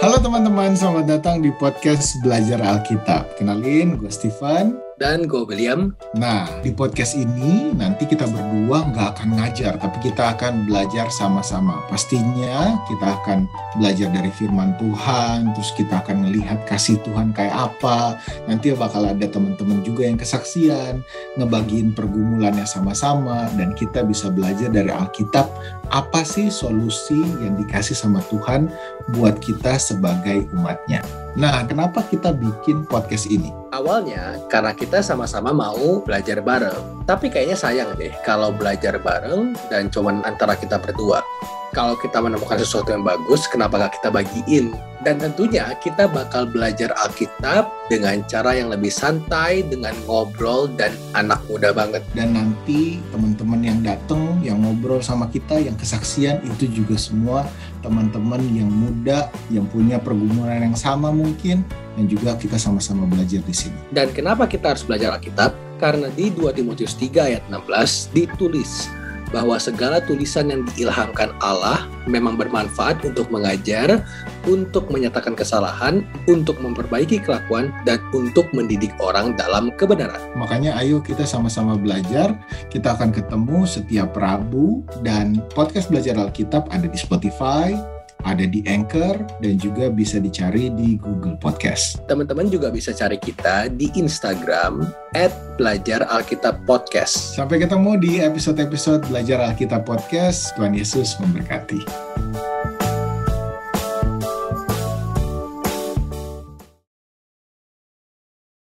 Halo teman-teman, selamat datang di podcast Belajar Alkitab. Kenalin, gue Steven. Dan gue William. Nah, di podcast ini nanti kita berdua nggak akan ngajar, tapi kita akan belajar sama-sama. Pastinya kita akan belajar dari firman Tuhan, terus kita akan melihat kasih Tuhan kayak apa. Nanti bakal ada teman-teman juga yang kesaksian, ngebagiin pergumulannya sama-sama, dan kita bisa belajar dari Alkitab apa sih solusi yang dikasih sama Tuhan buat kita sebagai umatnya. Nah, kenapa kita bikin podcast ini? Awalnya karena kita sama-sama mau belajar bareng. Tapi kayaknya sayang deh kalau belajar bareng dan cuman antara kita berdua kalau kita menemukan sesuatu yang bagus, kenapa gak kita bagiin? Dan tentunya kita bakal belajar Alkitab dengan cara yang lebih santai, dengan ngobrol dan anak muda banget. Dan nanti teman-teman yang datang, ngobrol sama kita, yang kesaksian itu juga semua teman-teman yang muda, yang punya pergumulan yang sama mungkin, dan juga kita sama-sama belajar di sini. Dan kenapa kita harus belajar Alkitab? Karena di 2 Timotius 3 ayat 16 ditulis, bahwa segala tulisan yang diilhamkan Allah memang bermanfaat untuk mengajar, untuk menyatakan kesalahan, untuk memperbaiki kelakuan, dan untuk mendidik orang dalam kebenaran. Makanya ayo kita sama-sama belajar, kita akan ketemu setiap Rabu, dan podcast Belajar Alkitab ada di Spotify, ada di Anchor dan juga bisa dicari di Google Podcast. Teman-teman juga bisa cari kita di Instagram at Belajar Alkitab Podcast. Sampai ketemu di episode-episode Belajar Alkitab Podcast. Tuhan Yesus memberkati.